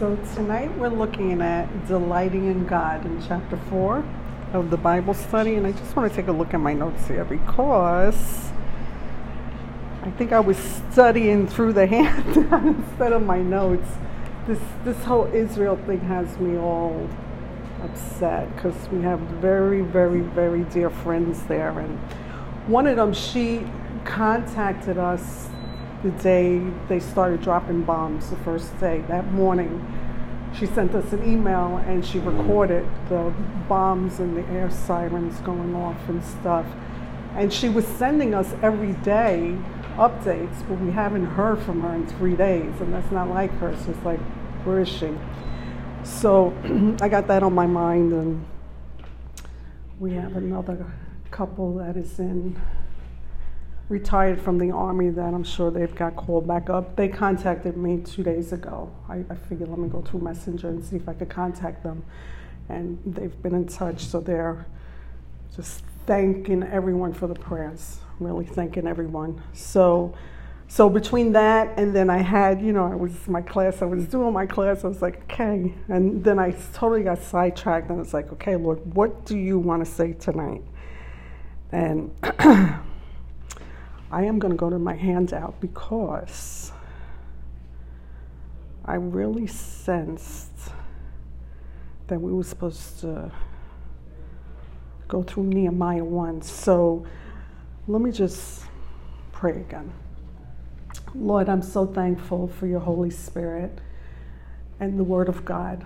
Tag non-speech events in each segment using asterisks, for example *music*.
So tonight we're looking at delighting in God in chapter 4 of the Bible study. And I just want to take a look at my notes here because I think I was studying through the *laughs* hand instead of my notes. This, this whole Israel thing has me all upset because we have very, very, very dear friends there. And one of them, she contacted us the day they started dropping bombs, the first day, that morning. She sent us an email and she recorded the bombs and the air sirens going off and stuff. And she was sending us every day updates, but we haven't heard from her in three days, and that's not like her. So it's like, where is she? So *clears throat* I got that on my mind, and we have another couple that is in retired from the army that I'm sure they've got called back up. They contacted me two days ago. I, I figured let me go through Messenger and see if I could contact them. And they've been in touch, so they're just thanking everyone for the prayers, really thanking everyone. So, so between that and then I had, you know, I was my class, I was doing my class, I was like, okay. And then I totally got sidetracked and it's like, okay, Lord, what do you want to say tonight? And *clears throat* I am going to go to my handout because I really sensed that we were supposed to go through Nehemiah 1. So let me just pray again. Lord, I'm so thankful for your Holy Spirit and the Word of God.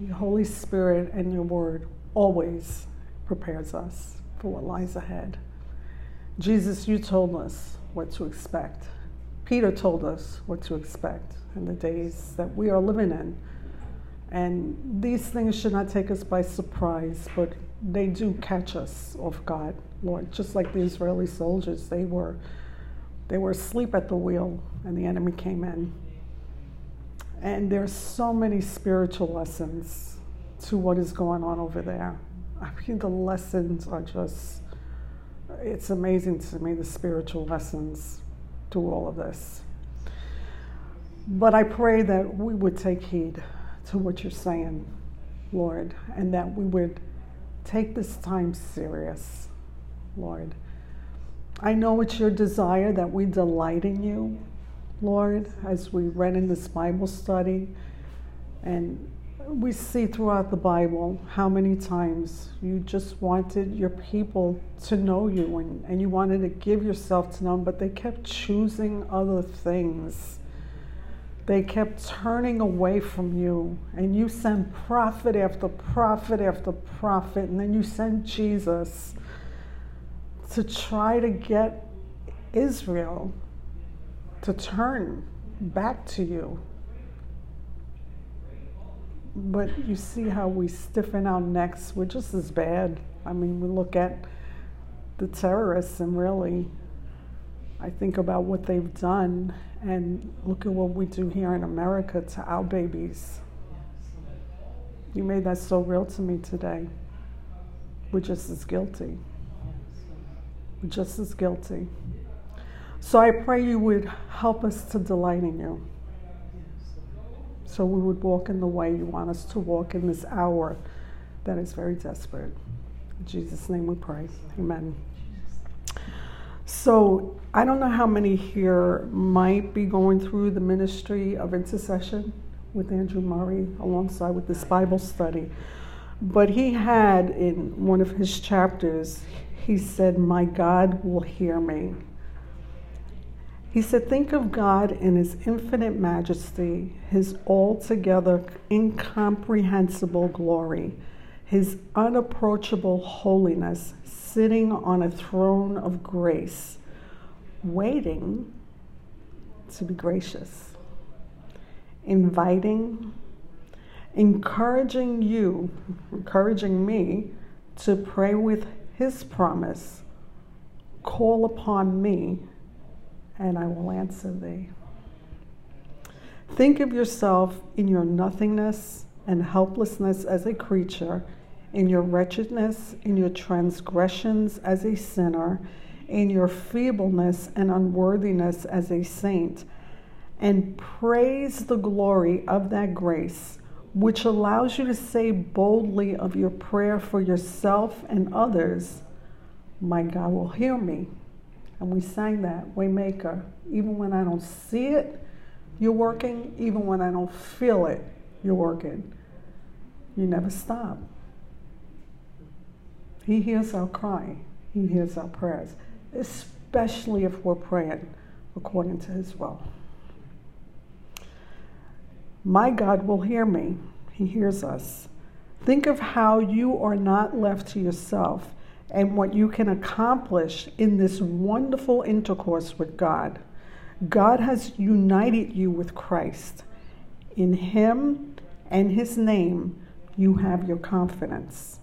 Your Holy Spirit and your Word always prepares us for what lies ahead. Jesus, you told us what to expect. Peter told us what to expect in the days that we are living in. And these things should not take us by surprise, but they do catch us off guard, Lord. Just like the Israeli soldiers, they were they were asleep at the wheel and the enemy came in. And there's so many spiritual lessons to what is going on over there. I mean the lessons are just it's amazing to me the spiritual lessons to all of this. But I pray that we would take heed to what you're saying, Lord, and that we would take this time serious, Lord. I know it's your desire that we delight in you, Lord, as we read in this Bible study. And we see throughout the Bible how many times you just wanted your people to know you and, and you wanted to give yourself to them, but they kept choosing other things. They kept turning away from you, and you sent prophet after prophet after prophet, and then you sent Jesus to try to get Israel to turn back to you but you see how we stiffen our necks. We're just as bad. I mean, we look at the terrorists and really, I think about what they've done and look at what we do here in America to our babies. You made that so real to me today. We're just as guilty. We're just as guilty. So I pray you would help us to delight in you so we would walk in the way you want us to walk in this hour that is very desperate. In Jesus' name we pray. Amen. So I don't know how many here might be going through the ministry of intercession with Andrew Murray alongside with this Bible study. But he had in one of his chapters, he said, My God will hear me. He said, Think of God in His infinite majesty, His altogether incomprehensible glory, His unapproachable holiness, sitting on a throne of grace, waiting to be gracious, inviting, encouraging you, encouraging me to pray with His promise call upon me and I will answer thee. Think of yourself in your nothingness and helplessness as a creature, in your wretchedness, in your transgressions as a sinner, in your feebleness and unworthiness as a saint, and praise the glory of that grace, which allows you to say boldly of your prayer for yourself and others, My God will hear me. And we sang that, Waymaker. Even when I don't see it, you're working. Even when I don't feel it, you're working. You never stop. He hears our cry, He hears our prayers, especially if we're praying according to His will. My God will hear me. He hears us. Think of how you are not left to yourself and what you can accomplish in this wonderful intercourse with God. God has united you with Christ. In Him and His name, you have your confidence.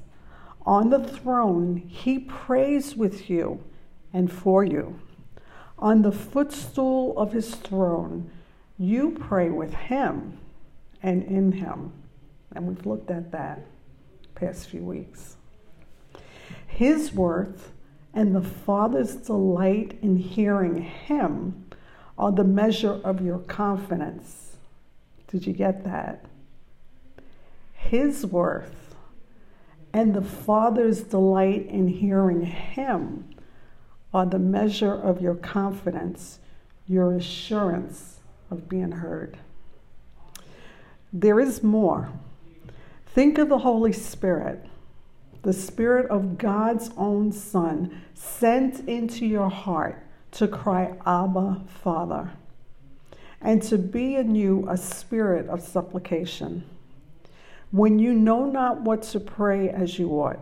On the throne, He prays with you and for you. On the footstool of His throne, you pray with Him and in Him. And we've looked at that past few weeks. His worth and the Father's delight in hearing Him are the measure of your confidence. Did you get that? His worth and the Father's delight in hearing Him are the measure of your confidence, your assurance of being heard. There is more. Think of the Holy Spirit, the Spirit of God's own Son, sent into your heart to cry, Abba, Father, and to be in you a spirit of supplication. When you know not what to pray as you ought,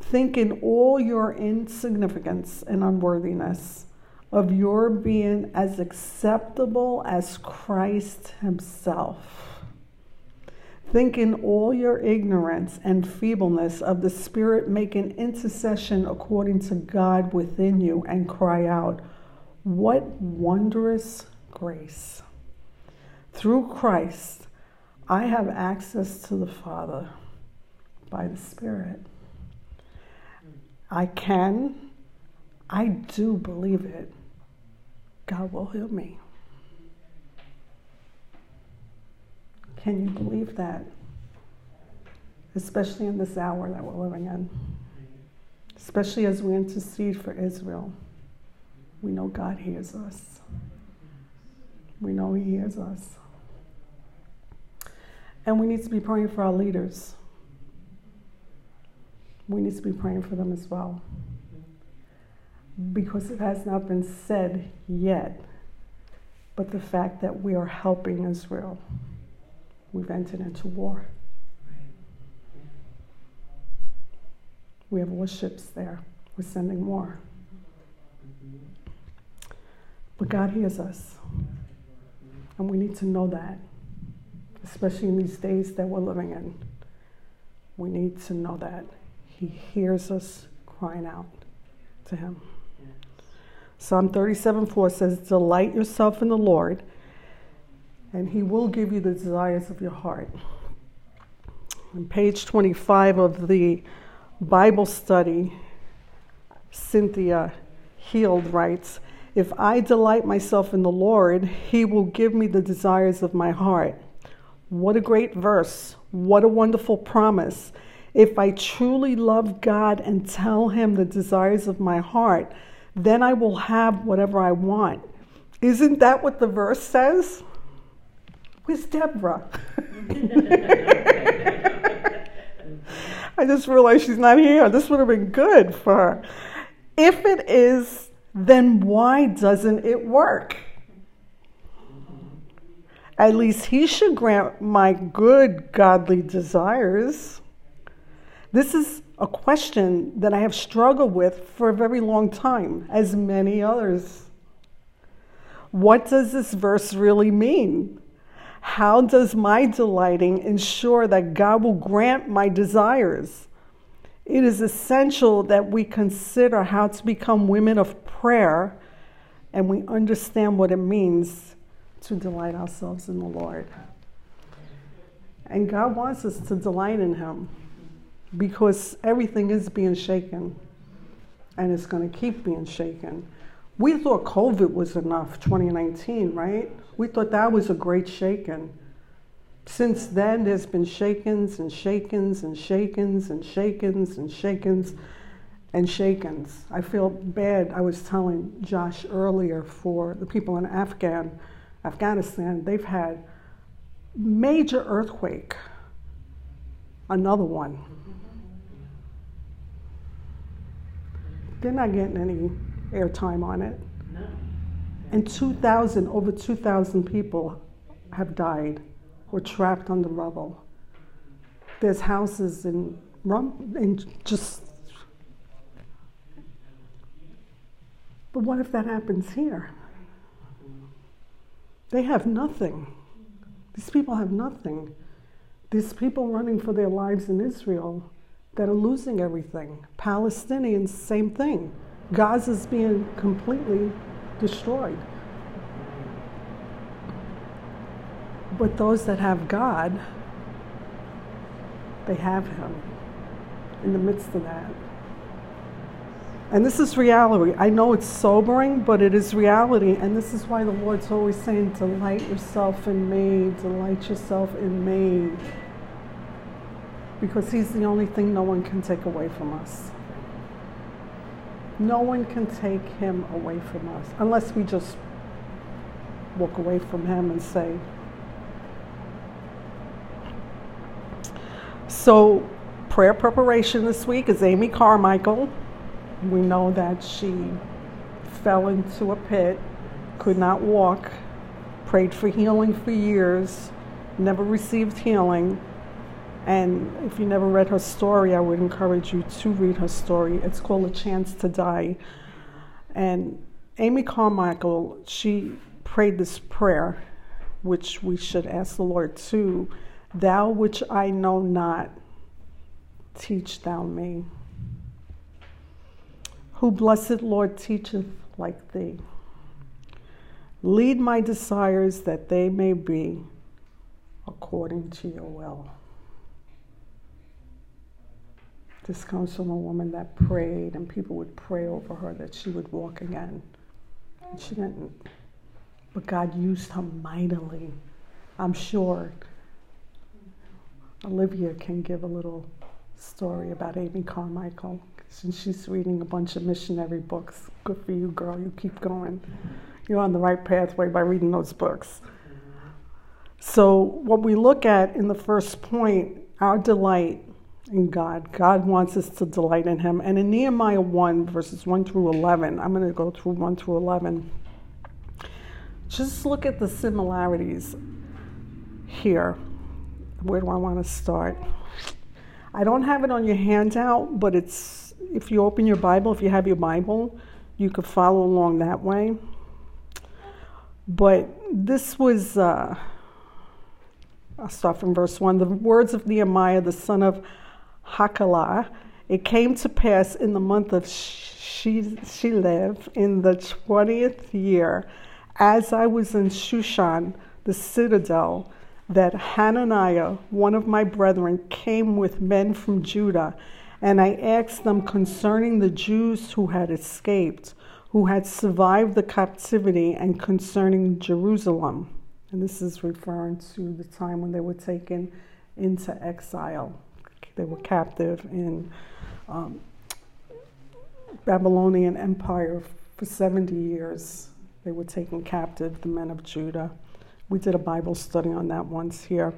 think in all your insignificance and unworthiness of your being as acceptable as Christ Himself. Think in all your ignorance and feebleness of the Spirit make an intercession according to God within you and cry out, What wondrous grace! Through Christ, I have access to the Father by the Spirit. I can, I do believe it. God will heal me. Can you believe that? Especially in this hour that we're living in. Especially as we intercede for Israel. We know God hears us. We know He hears us. And we need to be praying for our leaders. We need to be praying for them as well because it has not been said yet, but the fact that we are helping Israel. We've entered into war. We have warships there. We're sending more. But God hears us. And we need to know that, especially in these days that we're living in. We need to know that He hears us crying out to Him. Psalm 37 4 says, Delight yourself in the Lord, and he will give you the desires of your heart. On page 25 of the Bible study, Cynthia Heald writes, If I delight myself in the Lord, he will give me the desires of my heart. What a great verse. What a wonderful promise. If I truly love God and tell him the desires of my heart, then I will have whatever I want. Isn't that what the verse says? Where's Deborah? *laughs* I just realized she's not here. This would have been good for her. If it is, then why doesn't it work? At least he should grant my good godly desires. This is a question that I have struggled with for a very long time, as many others. What does this verse really mean? How does my delighting ensure that God will grant my desires? It is essential that we consider how to become women of prayer and we understand what it means to delight ourselves in the Lord. And God wants us to delight in Him because everything is being shaken and it's going to keep being shaken. We thought COVID was enough, 2019, right? We thought that was a great shaking. Since then, there's been shakings and shakings and shakings and shakings and shakings and shakings. I feel bad. I was telling Josh earlier for the people in Afghan, Afghanistan, they've had major earthquake, another one. They're not getting any airtime on it. No. And 2,000, over 2,000 people have died or trapped under rubble. There's houses in, in just. But what if that happens here? They have nothing. These people have nothing. These people running for their lives in Israel that are losing everything. Palestinians, same thing. Gaza's being completely destroyed. But those that have God, they have Him in the midst of that. And this is reality. I know it's sobering, but it is reality. And this is why the Lord's always saying, Delight yourself in me, delight yourself in me. Because He's the only thing no one can take away from us. No one can take Him away from us unless we just walk away from Him and say, So, prayer preparation this week is Amy Carmichael. We know that she fell into a pit, could not walk, prayed for healing for years, never received healing. And if you never read her story, I would encourage you to read her story. It's called A Chance to Die. And Amy Carmichael, she prayed this prayer, which we should ask the Lord too Thou which I know not, teach thou me. Who, blessed Lord, teacheth like thee. Lead my desires that they may be according to your will. This comes from a woman that prayed, and people would pray over her that she would walk again. And she didn't. But God used her mightily. I'm sure Olivia can give a little story about Amy Carmichael since she's reading a bunch of missionary books. Good for you, girl. You keep going. You're on the right pathway by reading those books. So, what we look at in the first point, our delight in God. God wants us to delight in Him. And in Nehemiah 1, verses 1 through 11, I'm going to go through 1 through 11. Just look at the similarities here. Where do I want to start? I don't have it on your handout, but it's if you open your Bible, if you have your Bible, you could follow along that way. But this was, uh, I'll start from verse 1. The words of Nehemiah, the son of Hachaliah. It came to pass in the month of Chislev in the 20th year, as I was in Shushan, the citadel, that Hananiah, one of my brethren, came with men from Judah, and I asked them concerning the Jews who had escaped, who had survived the captivity, and concerning Jerusalem. And this is referring to the time when they were taken into exile. They were captive in um, Babylonian Empire for 70 years. They were taken captive, the men of Judah. We did a Bible study on that once here.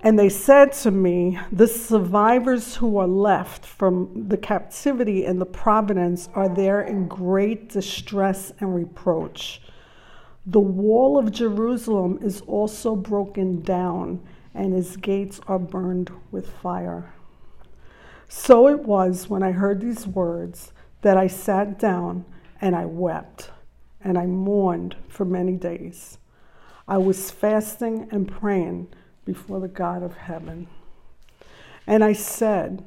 And they said to me, The survivors who are left from the captivity and the providence are there in great distress and reproach. The wall of Jerusalem is also broken down, and his gates are burned with fire. So it was when I heard these words that I sat down and I wept and I mourned for many days. I was fasting and praying before the God of heaven. And I said,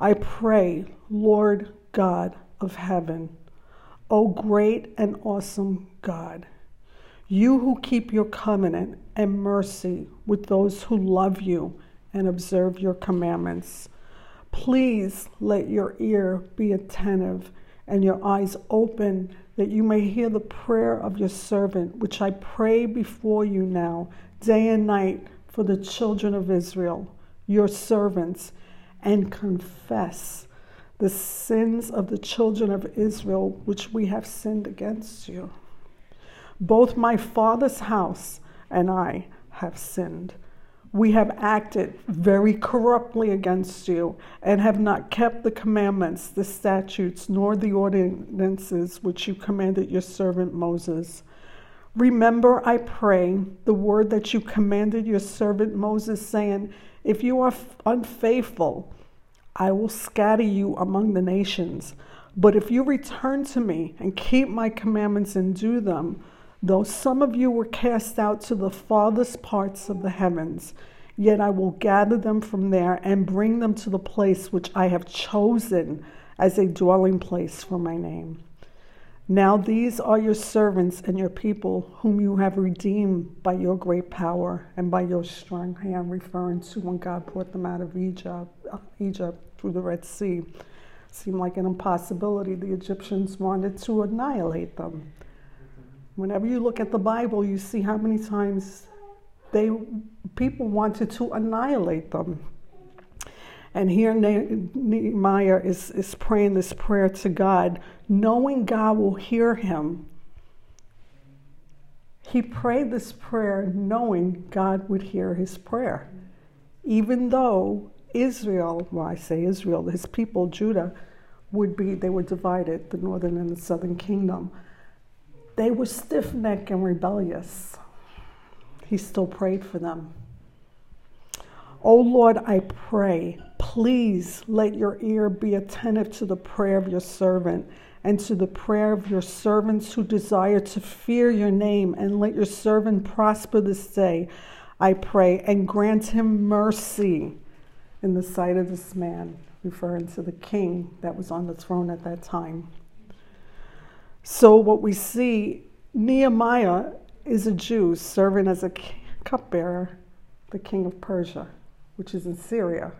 I pray, Lord God of heaven, O great and awesome God, you who keep your covenant and mercy with those who love you and observe your commandments, please let your ear be attentive and your eyes open, that you may hear the prayer of your servant, which I pray before you now, day and night, for the children of Israel, your servants, and confess the sins of the children of Israel, which we have sinned against you. Both my father's house and I have sinned we have acted very corruptly against you and have not kept the commandments, the statutes, nor the ordinances which you commanded your servant Moses. Remember, I pray, the word that you commanded your servant Moses, saying, If you are unfaithful, I will scatter you among the nations. But if you return to me and keep my commandments and do them, Though some of you were cast out to the farthest parts of the heavens, yet I will gather them from there and bring them to the place which I have chosen as a dwelling place for my name. Now these are your servants and your people, whom you have redeemed by your great power and by your strong hand, referring to when God brought them out of Egypt, Egypt through the Red Sea. Seemed like an impossibility. The Egyptians wanted to annihilate them. Whenever you look at the Bible, you see how many times they people wanted to annihilate them. And here Nehemiah is, is praying this prayer to God, knowing God will hear him. He prayed this prayer knowing God would hear his prayer. Even though Israel, well, I say Israel, his people, Judah, would be, they were divided, the northern and the southern kingdom. They were stiff necked and rebellious. He still prayed for them. Oh Lord, I pray, please let your ear be attentive to the prayer of your servant and to the prayer of your servants who desire to fear your name, and let your servant prosper this day, I pray, and grant him mercy in the sight of this man, referring to the king that was on the throne at that time. So, what we see, Nehemiah is a Jew serving as a cupbearer, the king of Persia, which is in Syria.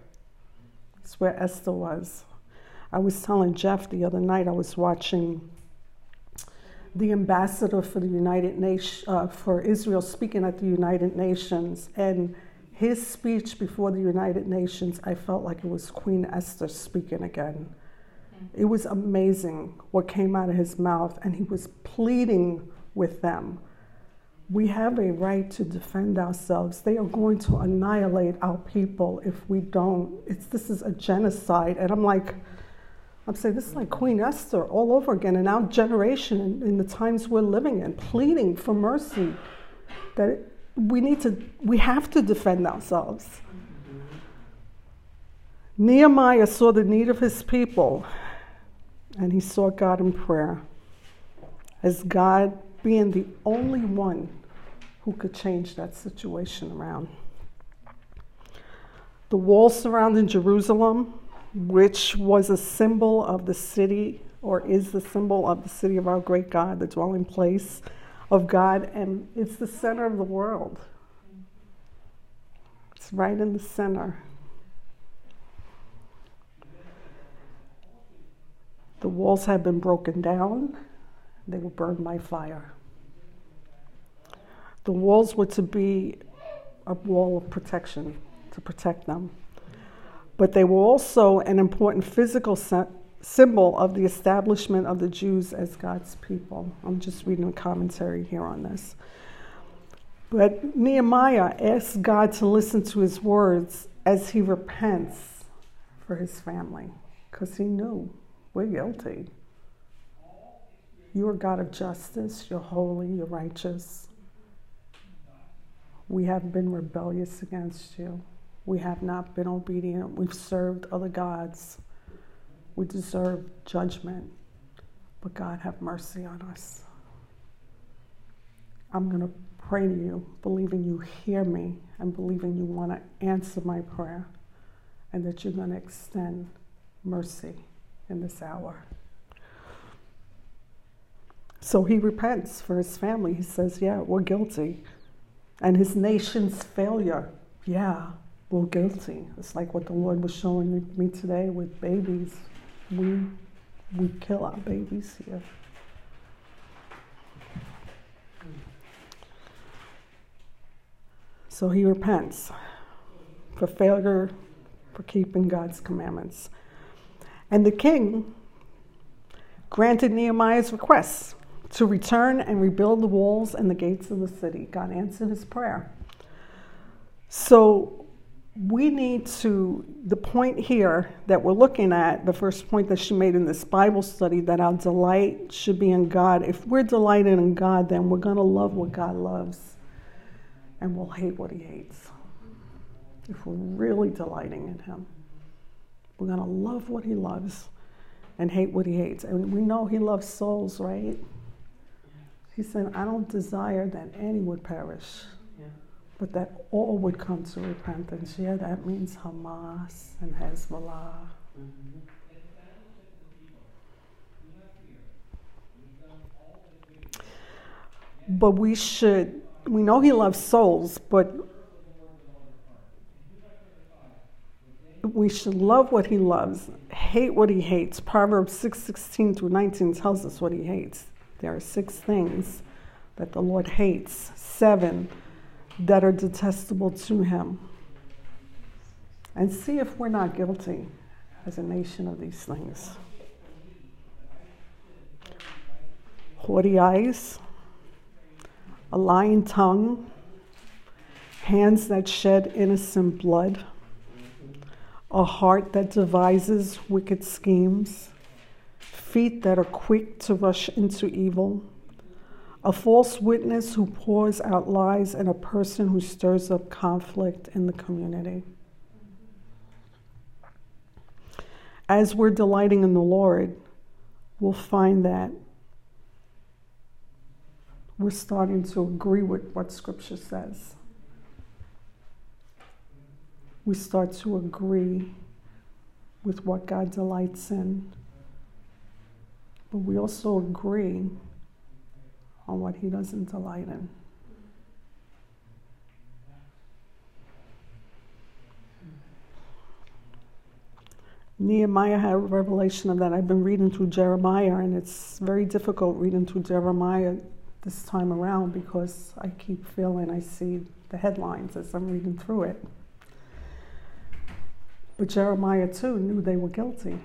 It's where Esther was. I was telling Jeff the other night, I was watching the ambassador for the United Nations, uh, for Israel speaking at the United Nations, and his speech before the United Nations, I felt like it was Queen Esther speaking again. It was amazing what came out of his mouth, and he was pleading with them. We have a right to defend ourselves. They are going to annihilate our people if we don't. It's, this is a genocide. And I'm like, I'm saying this is like Queen Esther all over again in our generation, in, the times we're living in, pleading for mercy. That we need to, we have to defend ourselves. Nehemiah saw the need of his people and he sought God in prayer as God being the only one who could change that situation around. The wall surrounding Jerusalem, which was a symbol of the city or is the symbol of the city of our great God, the dwelling place of God, and it's the center of the world. It's right in the center. The walls had been broken down, they were burned by fire. The walls were to be a wall of protection to protect them. But they were also an important physical symbol of the establishment of the Jews as God's people. I'm just reading a commentary here on this. But Nehemiah asks God to listen to his words as he repents for his family because he knew we're guilty. You are God of justice, you're holy, you're righteous. We have been rebellious against you. We have not been obedient. We've served other gods. We deserve judgment. But God, have mercy on us. I'm going to pray to you, believing you hear me and believing you want to answer my prayer and that you're going to extend mercy in this hour. So he repents for his family. He says, Yeah, we're guilty. And his nation's failure, yeah, we're guilty. It's like what the Lord was showing me today with babies. We we kill our babies here. So he repents for failure for keeping God's commandments. And the king granted Nehemiah's request to return and rebuild the walls and the gates of the city. God answered his prayer. So we need to, the point here that we're looking at, the first point that she made in this Bible study, that our delight should be in God. If we're delighted in God, then we're going to love what God loves and we'll hate what he hates. If we're really delighting in him, we're going to love what he loves and hate what he hates. And we know he loves souls, right? He said, I don't desire that any would perish but that all would come to repentance. Yeah, that means Hamas and Hezbollah. Mm-hmm. But we should, we know he loves souls, but we should love what he loves, hate what he hates. Proverbs 6 16 through 19 tells us what he hates. There are six things that the Lord hates. Seven that are detestable to him. And see if we're not guilty as a nation of these things. Haughty eyes, a lying tongue, hands that shed innocent blood, a heart that devises wicked schemes, feet that are quick to rush into evil a false witness who pours out lies, and a person who stirs up conflict in the community. As we're delighting in the Lord, we'll find that we're starting to agree with what Scripture says. We start to agree with what God delights in. But we also agree on what he doesn't delight in. Nehemiah had a revelation of that. I've been reading through Jeremiah, and it's very difficult reading through Jeremiah this time around because I keep feeling I see the headlines as I'm reading through it. But Jeremiah too knew they were guilty.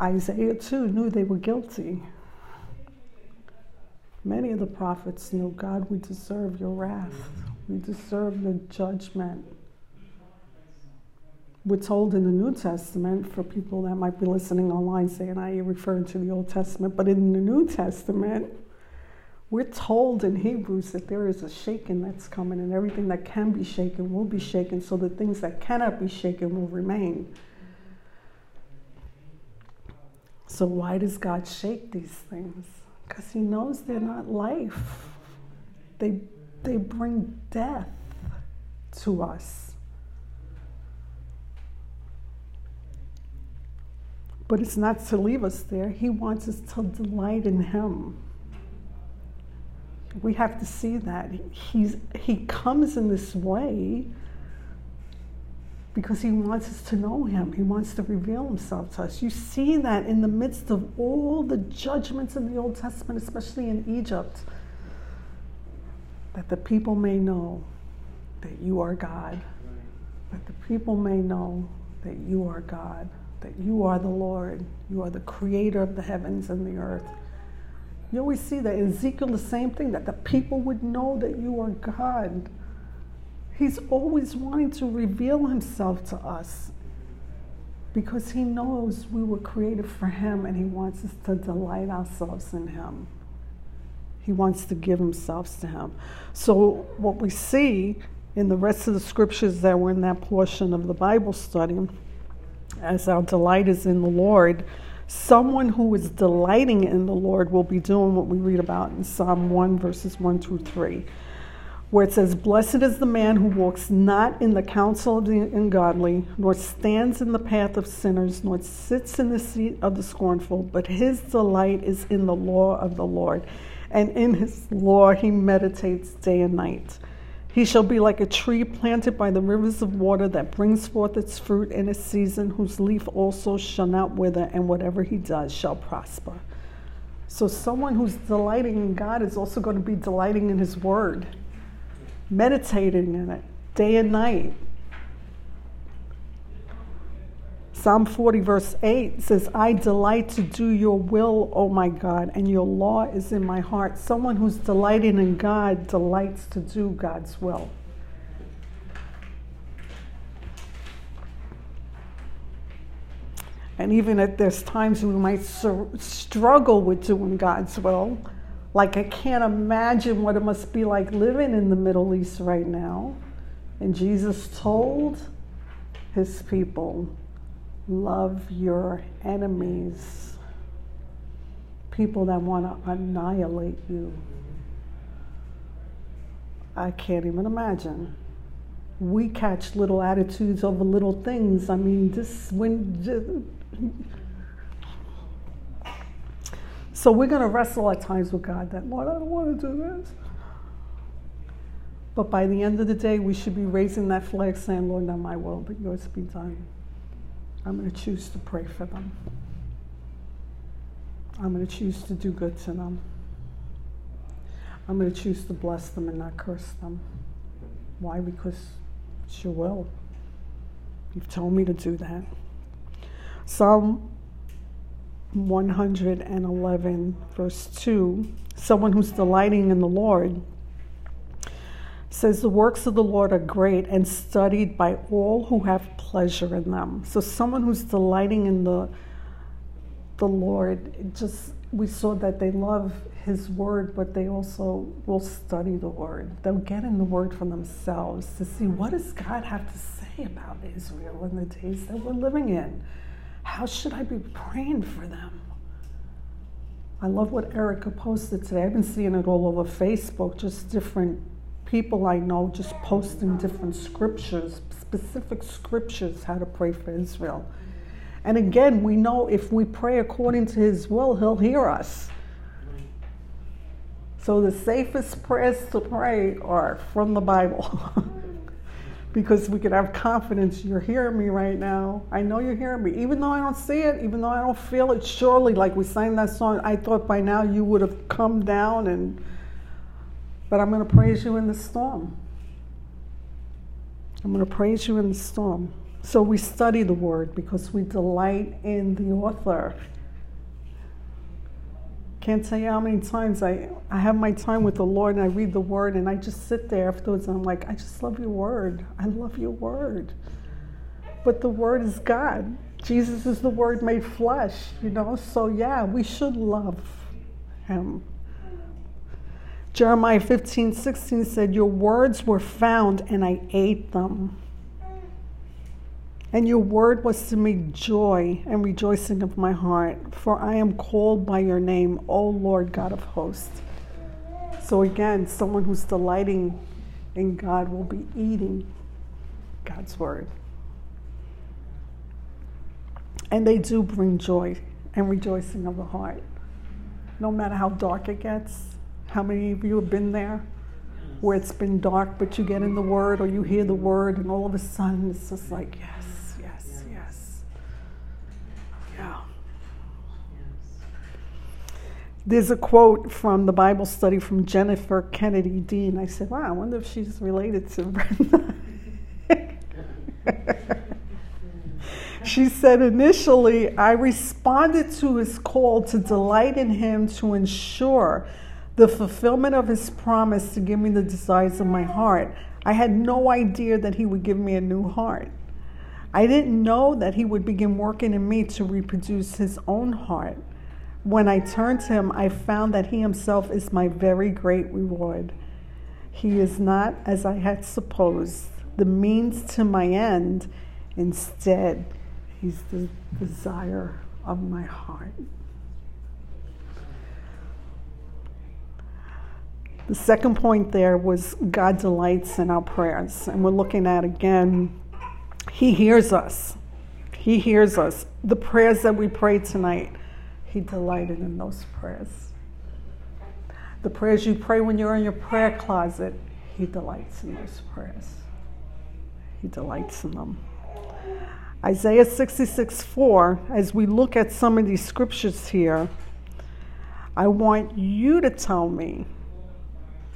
Isaiah too knew they were guilty. Many of the prophets knew, God, we deserve your wrath. We deserve the judgment. We're told in the New Testament, for people that might be listening online saying, I referring to the Old Testament? But in the New Testament, we're told in Hebrews that there is a shaking that's coming, and everything that can be shaken will be shaken, so the things that cannot be shaken will remain. So, why does God shake these things? because he knows they're not life. They, they bring death to us. But it's not to leave us there. He wants us to delight in Him. We have to see that. He's, he comes in this way because he wants us to know him. He wants to reveal himself to us. You see that in the midst of all the judgments in the Old Testament, especially in Egypt, that the people may know that you are God, that the people may know that you are God, that you are the Lord, you are the creator of the heavens and the earth. You always see that in Ezekiel, the same thing, that the people would know that you are God. He's always wanting to reveal himself to us because he knows we were created for him and he wants us to delight ourselves in him. He wants to give himself to him. So, what we see in the rest of the scriptures that were in that portion of the Bible study, as our delight is in the Lord, someone who is delighting in the Lord will be doing what we read about in Psalm 1, verses 1 through 3 where it says, Blessed is the man who walks not in the counsel of the ungodly, nor stands in the path of sinners, nor sits in the seat of the scornful, but his delight is in the law of the Lord. And in his law he meditates day and night. He shall be like a tree planted by the rivers of water that brings forth its fruit in its season, whose leaf also shall not wither, and whatever he does shall prosper. So, someone who's delighting in God is also going to be delighting in His Word, meditating in it day and night. Psalm 40, verse 8 says, I delight to do your will, O my God, and your law is in my heart. Someone who's delighting in God delights to do God's will. And even at there's times we might struggle with doing God's will. Like, I can't imagine what it must be like living in the Middle East right now. And Jesus told his people, Love your enemies, people that want to annihilate you. I can't even imagine. We catch little attitudes over little things. I mean, this when. So we're going to wrestle at times with God that, Lord, I don't want to do this. But by the end of the day, we should be raising that flag saying, Lord, not my will, but yours be done. I'm going to choose to pray for them. I'm going to choose to do good to them. I'm going to choose to bless them and not curse them. Why? Because it's your will. You've told me to do that. Psalm 111, verse 2 someone who's delighting in the Lord says the works of the Lord are great and studied by all who have pleasure in them. So someone who's delighting in the the Lord, just we saw that they love his word, but they also will study the word. They'll get in the word for themselves to see what does God have to say about Israel in the days that we're living in. How should I be praying for them? I love what Erica posted today. I've been seeing it all over Facebook, just different people I know just posting different scriptures, specific scriptures, how to pray for Israel. And again, we know if we pray according to His will, He'll hear us. So the safest prayers to pray are from the Bible. *laughs* because we can have confidence you're hearing me right now. I know you're hearing me. Even though I don't see it, even though I don't feel it, surely, like we sang that song, I thought by now you would have come down and but I'm going to praise you in the storm. I'm going to praise you in the storm. So we study the word because we delight in the author. Can't tell you how many times I, I have my time with the Lord and I read the word and I just sit there afterwards and I'm like, I just love your word. I love your word. But the word is God. Jesus is the word made flesh, you know? So yeah, we should love him. Jeremiah 15, 16 said, Your words were found and I ate them. And your word was to me joy and rejoicing of my heart, for I am called by your name, O Lord God of hosts. So again, someone who's delighting in God will be eating God's word. And they do bring joy and rejoicing of the heart. No matter how dark it gets, how many of you have been there? Where it's been dark, but you get in the Word or you hear the Word, and all of a sudden it's just like, yes, yes, yes. Yeah. There's a quote from the Bible study from Jennifer Kennedy Dean. I said, wow, I wonder if she's related to Brenda. *laughs* she said, initially, I responded to his call to delight in him to ensure the fulfillment of his promise to give me the desires of my heart. I had no idea that he would give me a new heart. I didn't know that he would begin working in me to reproduce his own heart. When I turned to him, I found that he himself is my very great reward. He is not, as I had supposed, the means to my end. Instead, he's the desire of my heart. The second point there was God delights in our prayers. And we're looking at again, He hears us. He hears us. The prayers that we pray tonight, He delighted in those prayers. The prayers you pray when you're in your prayer closet, He delights in those prayers. He delights in them. Isaiah 66 4, as we look at some of these scriptures here, I want you to tell me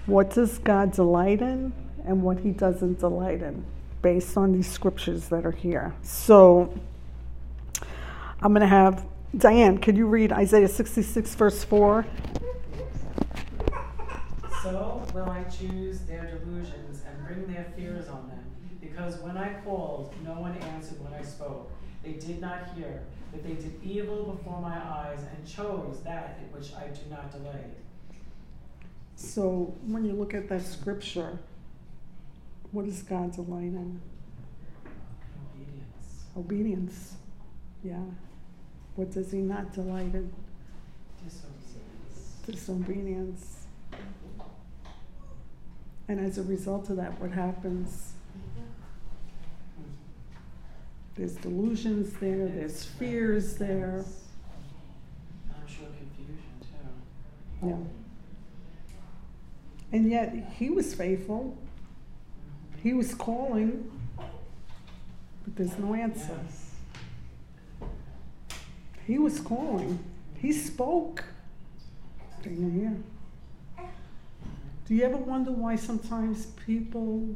what does God delight in and what he doesn't delight in based on these scriptures that are here. So I'm going to have Diane, could you read Isaiah 66, verse 4? So will I choose their delusions and bring their fears on them. Because when I called, no one answered when I spoke. They did not hear, but they did evil before my eyes and chose that which I do not delight. So when you look at that scripture, what is God's delight in? Obedience. Obedience. Yeah. What does he not delight in? Disobedience. Disobedience. And as a result of that, what happens? There's delusions there, there's fears there. I'm sure confusion too. Yeah. And yet he was faithful. He was calling, but there's no answer. Yes. He was calling. He spoke. Didn't hear. Do you ever wonder why sometimes people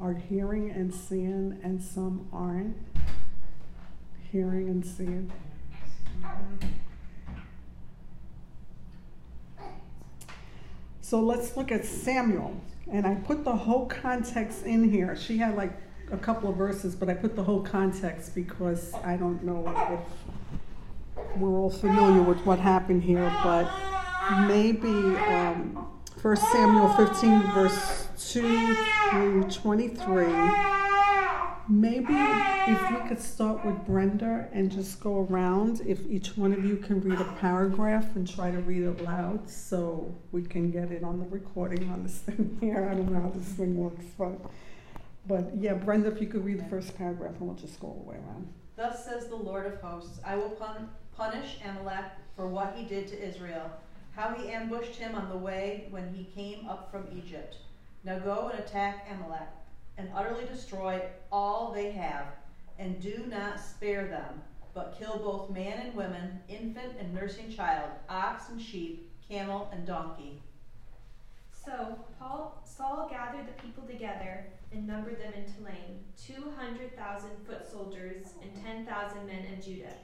are hearing and seeing and some aren't hearing and seeing? So let's look at Samuel. And I put the whole context in here. She had like a couple of verses, but I put the whole context because I don't know if we're all familiar with what happened here, but maybe um, 1 Samuel 15, verse 2 through 23. Maybe if we could start with Brenda and just go around, if each one of you can read a paragraph and try to read it loud so we can get it on the recording on this thing *laughs* here. I don't know how this thing works, but, but yeah, Brenda, if you could read the first paragraph and we'll just go all the way around. Thus says the Lord of hosts I will pun- punish Amalek for what he did to Israel, how he ambushed him on the way when he came up from Egypt. Now go and attack Amalek and utterly destroy all they have, and do not spare them, but kill both man and woman, infant and nursing child, ox and sheep, camel and donkey. So Paul, Saul gathered the people together and numbered them in Telaim, two hundred thousand foot soldiers and ten thousand men of Judah.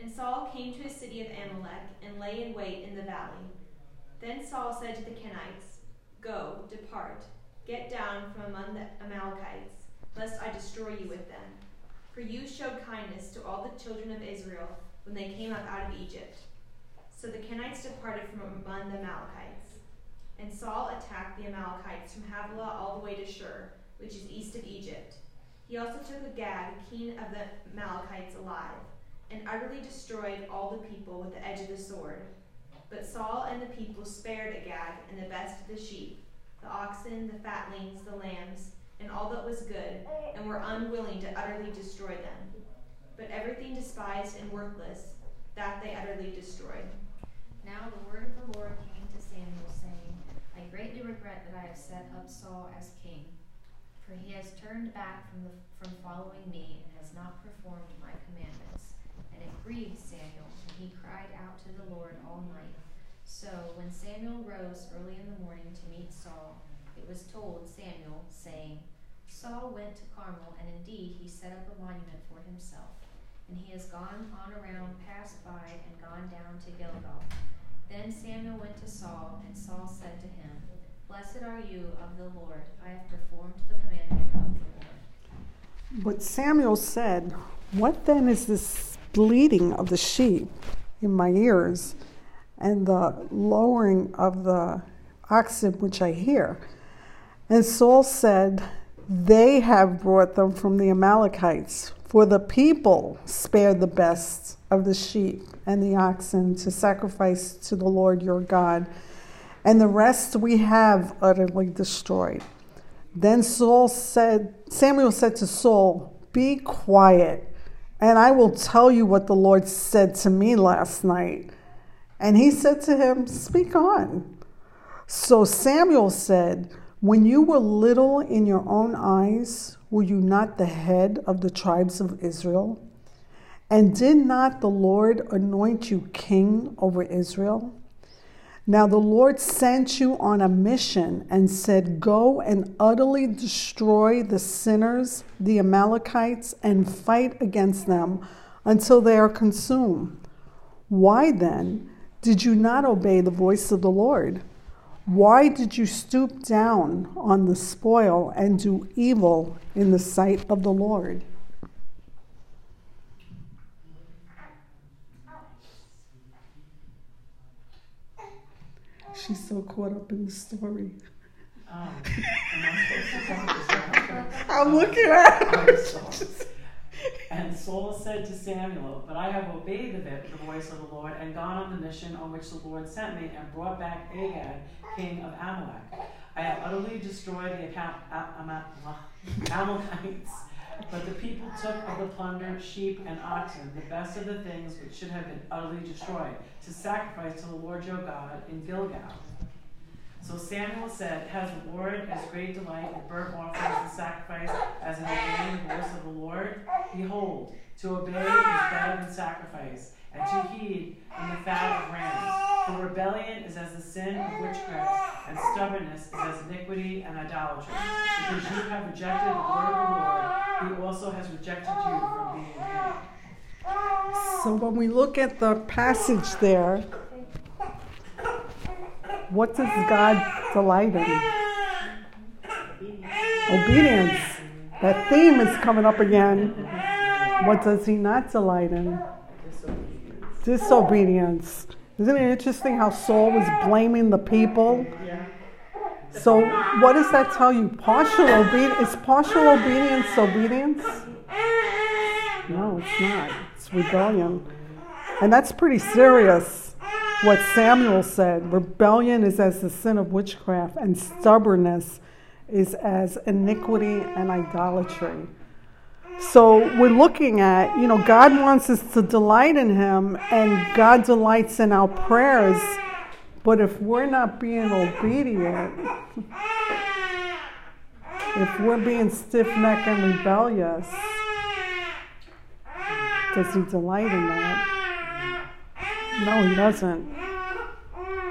And Saul came to a city of Amalek and lay in wait in the valley. Then Saul said to the Kenites, Go, depart, get down from among the Amalekites, lest I destroy you with them. For you showed kindness to all the children of Israel when they came up out of Egypt. So the Kenites departed from among the Amalekites. And Saul attacked the Amalekites from Havilah all the way to Shur, which is east of Egypt. He also took Agag, king of the Amalekites, alive, and utterly destroyed all the people with the edge of the sword. But Saul and the people spared Agag and the best of the sheep, the oxen, the fatlings, the lambs, and all that was good, and were unwilling to utterly destroy them. But everything despised and worthless, that they utterly destroyed. Now the word of the Lord came to Samuel, saying, I greatly regret that I have set up Saul as king, for he has turned back from, the, from following me and has not performed my commandments. And it grieved Samuel, and he cried out to the Lord all night. So when Samuel rose early in the morning to meet Saul, it was told Samuel, saying, Saul went to Carmel, and indeed he set up a monument for himself. And he has gone on around, passed by, and gone down to Gilgal. Then Samuel went to Saul, and Saul said to him, Blessed are you of the Lord. I have performed the commandment of the Lord. But Samuel said, What then is this bleating of the sheep in my ears and the lowering of the oxen which I hear? And Saul said, They have brought them from the Amalekites, for the people spared the best of the sheep and the oxen to sacrifice to the Lord your God, and the rest we have utterly destroyed. Then Saul said, Samuel said to Saul, Be quiet, and I will tell you what the Lord said to me last night. And he said to him, Speak on. So Samuel said, When you were little in your own eyes, were you not the head of the tribes of Israel? And did not the Lord anoint you king over Israel? Now the Lord sent you on a mission and said, Go and utterly destroy the sinners, the Amalekites, and fight against them until they are consumed. Why then did you not obey the voice of the Lord? Why did you stoop down on the spoil and do evil in the sight of the Lord? She's so caught up in the story. Um, am I to tell this? *laughs* I'm looking at her. *laughs* And Saul said to Samuel, But I have obeyed the, voice of the Lord and gone on the mission on which the Lord sent me and brought back Agag, king of Amalek. I have utterly destroyed the Acam- A- Ama- Amalekites, but the people took of the plunder sheep and oxen, the best of the things which should have been utterly destroyed, to sacrifice to the Lord your God in Gilgal. So Samuel said, Has the Lord as great delight in burnt offerings and sacrifice as in obeying the voice of? Behold, to obey is better than sacrifice, and to heed than the fat of rams. For rebellion is as the sin of witchcraft, and stubbornness is as iniquity and idolatry. Because you have rejected the word of the Lord, he also has rejected you from being king. So when we look at the passage there, what does God delight in? Obedience. That theme is coming up again. What does he not delight in? Disobedience. Isn't it interesting how Saul was blaming the people? So what does that tell you? Partial obedience is partial obedience obedience? No, it's not. It's rebellion. And that's pretty serious what Samuel said. Rebellion is as the sin of witchcraft, and stubbornness is as iniquity and idolatry. So we're looking at, you know, God wants us to delight in Him, and God delights in our prayers. But if we're not being obedient, if we're being stiff necked and rebellious, does He delight in that? No, He doesn't.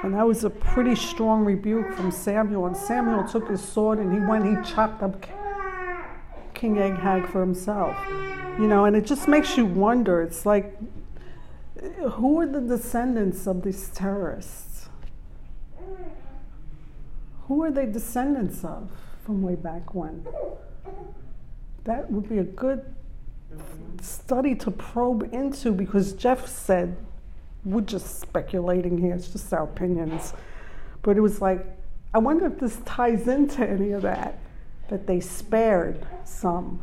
And that was a pretty strong rebuke from Samuel. And Samuel took his sword and he went, he chopped up King Agag for himself. You know, and it just makes you wonder. It's like, who are the descendants of these terrorists? Who are they descendants of from way back when? That would be a good study to probe into because Jeff said, we're just speculating here, it's just our opinions. But it was like, I wonder if this ties into any of that, that they spared some.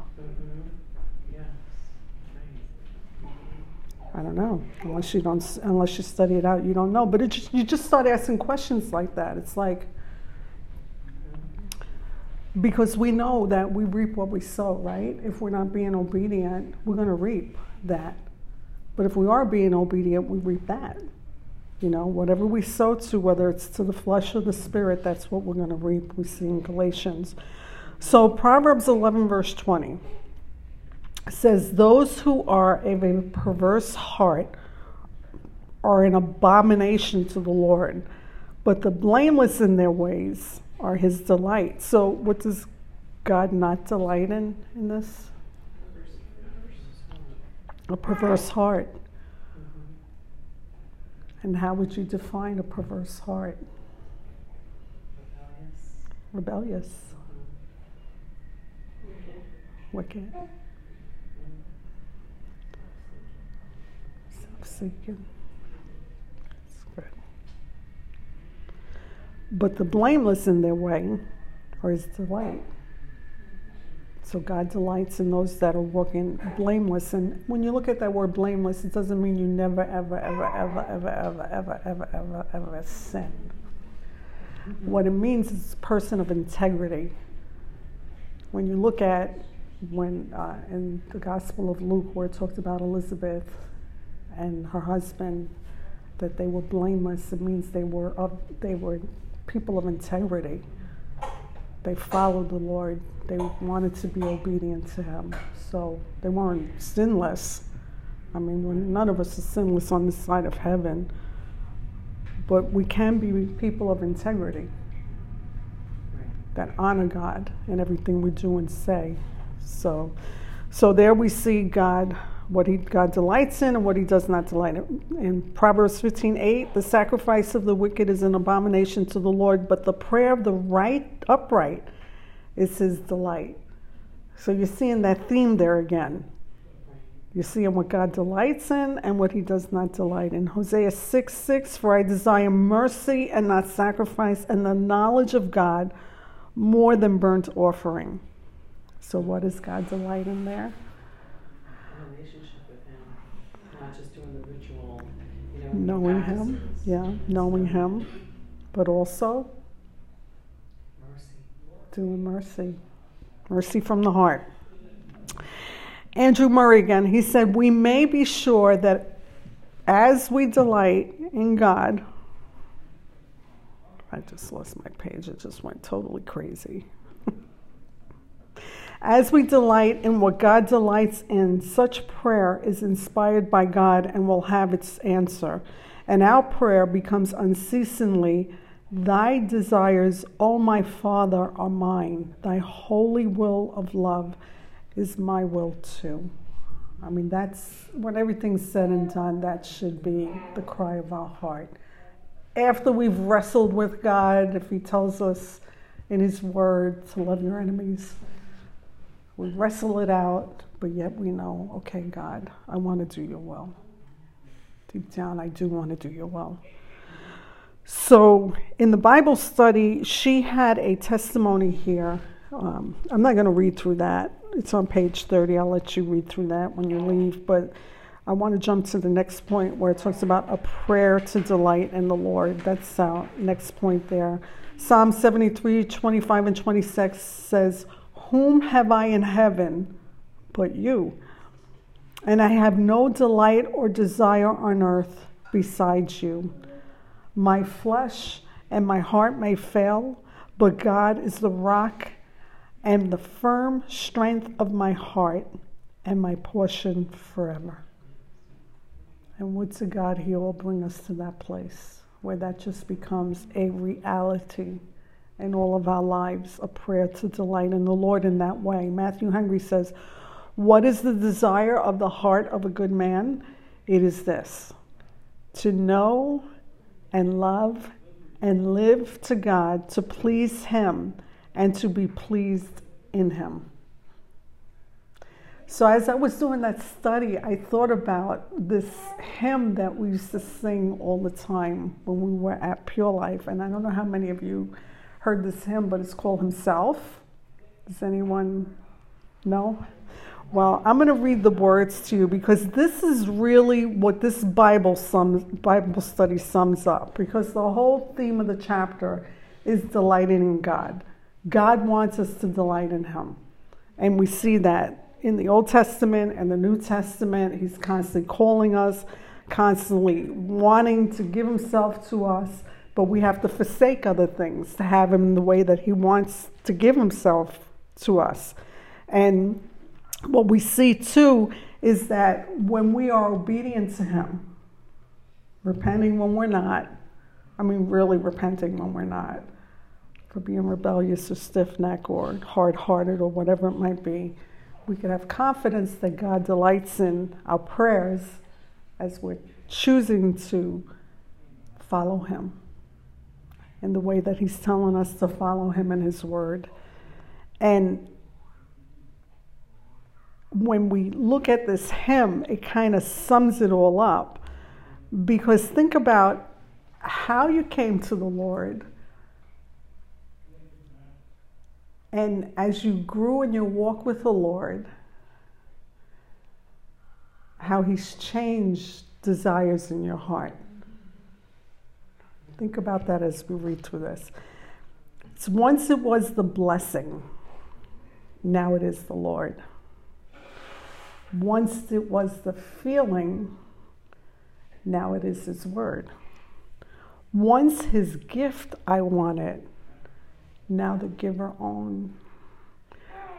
I don't know. Unless you don't, unless you study it out, you don't know. But just, you just start asking questions like that. It's like because we know that we reap what we sow, right? If we're not being obedient, we're going to reap that. But if we are being obedient, we reap that. You know, whatever we sow to, whether it's to the flesh or the spirit, that's what we're going to reap. We see in Galatians. So Proverbs 11, verse 20 says, Those who are of a perverse heart are an abomination to the Lord, but the blameless in their ways are his delight. So, what does God not delight in in this? A perverse heart. And how would you define a perverse heart? Rebellious. Rebellious. Wicked. Self seeking. But the blameless in their way are his delight. So God delights in those that are walking blameless. And when you look at that word blameless, it doesn't mean you never, ever, ever, ever, ever, ever, ever, ever, ever, ever sin. What it means is person of integrity. When you look at when uh, in the Gospel of Luke, where it talked about Elizabeth and her husband, that they were blameless, it means they were of, they were people of integrity. They followed the Lord. They wanted to be obedient to Him. So they weren't sinless. I mean, none of us are sinless on this side of heaven. But we can be people of integrity that honor God in everything we do and say. So, so there we see God, what he, God delights in and what he does not delight in. In Proverbs 15 8, the sacrifice of the wicked is an abomination to the Lord, but the prayer of the right, upright, is his delight. So you're seeing that theme there again. You're seeing what God delights in and what he does not delight in. Hosea 6 6, for I desire mercy and not sacrifice, and the knowledge of God more than burnt offering. So, what is God delight in there? A relationship with Him, not just doing the ritual, you know. Knowing Him, yeah, knowing Him, but also. Doing mercy. Mercy from the heart. Andrew Murray again, he said, We may be sure that as we delight in God, I just lost my page, it just went totally crazy. *laughs* As we delight in what God delights in, such prayer is inspired by God and will have its answer. And our prayer becomes unceasingly, Thy desires, O my Father, are mine. Thy holy will of love is my will too. I mean, that's when everything's said and done, that should be the cry of our heart. After we've wrestled with God, if He tells us in His Word to love your enemies, we wrestle it out, but yet we know, okay, God, I want to do your will. Deep down, I do want to do your will. So, in the Bible study, she had a testimony here. Um, I'm not going to read through that. It's on page 30. I'll let you read through that when you leave. But I want to jump to the next point where it talks about a prayer to delight in the Lord. That's our next point there. Psalm 73, 25, and 26 says, Whom have I in heaven but you? And I have no delight or desire on earth besides you. My flesh and my heart may fail, but God is the rock and the firm strength of my heart and my portion forever. And would to God He will bring us to that place where that just becomes a reality in all of our lives, a prayer to delight in the Lord in that way. Matthew Henry says, What is the desire of the heart of a good man? It is this to know and love and live to God, to please Him, and to be pleased in Him. So, as I was doing that study, I thought about this hymn that we used to sing all the time when we were at Pure Life. And I don't know how many of you heard this hymn, but it's called Himself. Does anyone know? Well, I'm going to read the words to you because this is really what this Bible sums, Bible study sums up. Because the whole theme of the chapter is delighting in God. God wants us to delight in Him, and we see that in the Old Testament and the New Testament. He's constantly calling us, constantly wanting to give Himself to us, but we have to forsake other things to have Him the way that He wants to give Himself to us, and what we see too is that when we are obedient to Him, repenting when we're not, I mean, really repenting when we're not, for being rebellious or stiff necked or hard hearted or whatever it might be, we can have confidence that God delights in our prayers as we're choosing to follow Him in the way that He's telling us to follow Him in His Word. And when we look at this hymn, it kind of sums it all up. Because think about how you came to the Lord. And as you grew in your walk with the Lord, how He's changed desires in your heart. Think about that as we read through this. Once it was the blessing, now it is the Lord once it was the feeling, now it is His Word. Once His gift I wanted, now the giver own.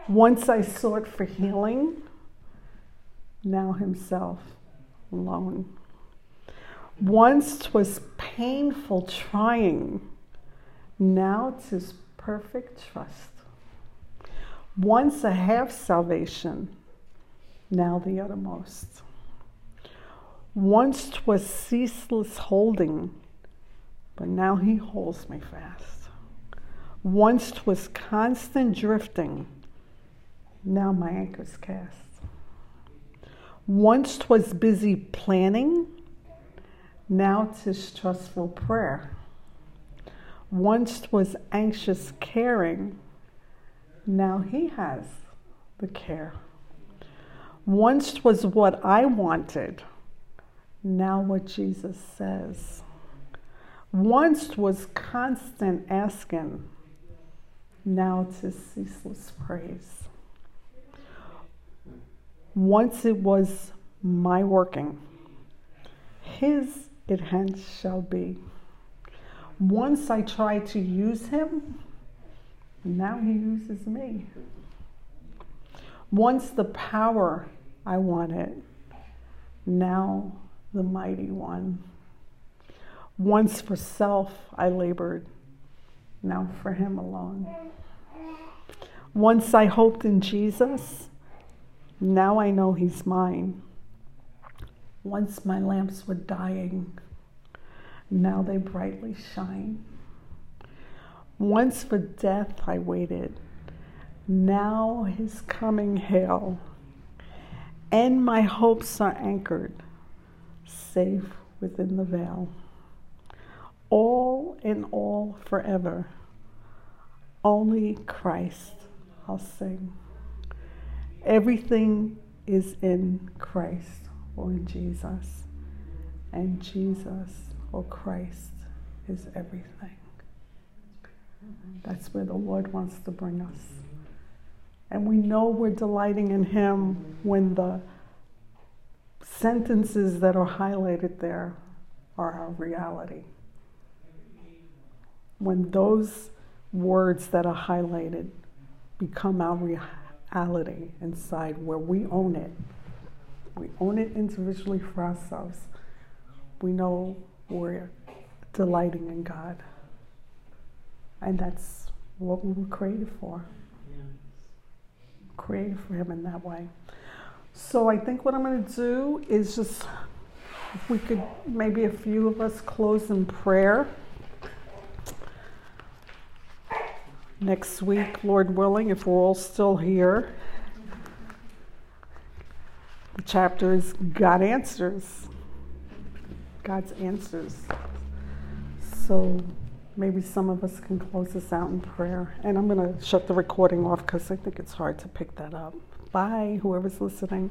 Once I sought for healing, now himself alone. Once 'twas painful trying, now 'tis perfect trust. Once a half salvation, now the uttermost. Once 'twas ceaseless holding, but now he holds me fast. Once 'twas constant drifting, now my anchor's cast. Once 'twas busy planning, now 'tis trustful prayer. Once 'twas anxious caring, now he has the care. Once 'twas what I wanted, now what Jesus says. Once was constant asking, now 'tis ceaseless praise. Once it was my working, his it hence shall be. Once I tried to use him, now he uses me. Once the power I wanted, now the mighty one. Once for self I labored, now for him alone. Once I hoped in Jesus, now I know he's mine. Once my lamps were dying, now they brightly shine. Once for death I waited, now his coming hail. And my hopes are anchored, safe within the veil. All in all forever, only Christ I'll sing. Everything is in Christ or in Jesus, and Jesus or Christ is everything. That's where the Lord wants to bring us. And we know we're delighting in Him when the sentences that are highlighted there are our reality. When those words that are highlighted become our reality inside, where we own it, we own it individually for ourselves, we know we're delighting in God. And that's what we were created for. Created for Him in that way. So I think what I'm going to do is just, if we could, maybe a few of us close in prayer. Next week, Lord willing, if we're all still here, the chapter is God Answers. God's answers. So maybe some of us can close this out in prayer. And I'm going to shut the recording off because I think it's hard to pick that up. Bye, whoever's listening.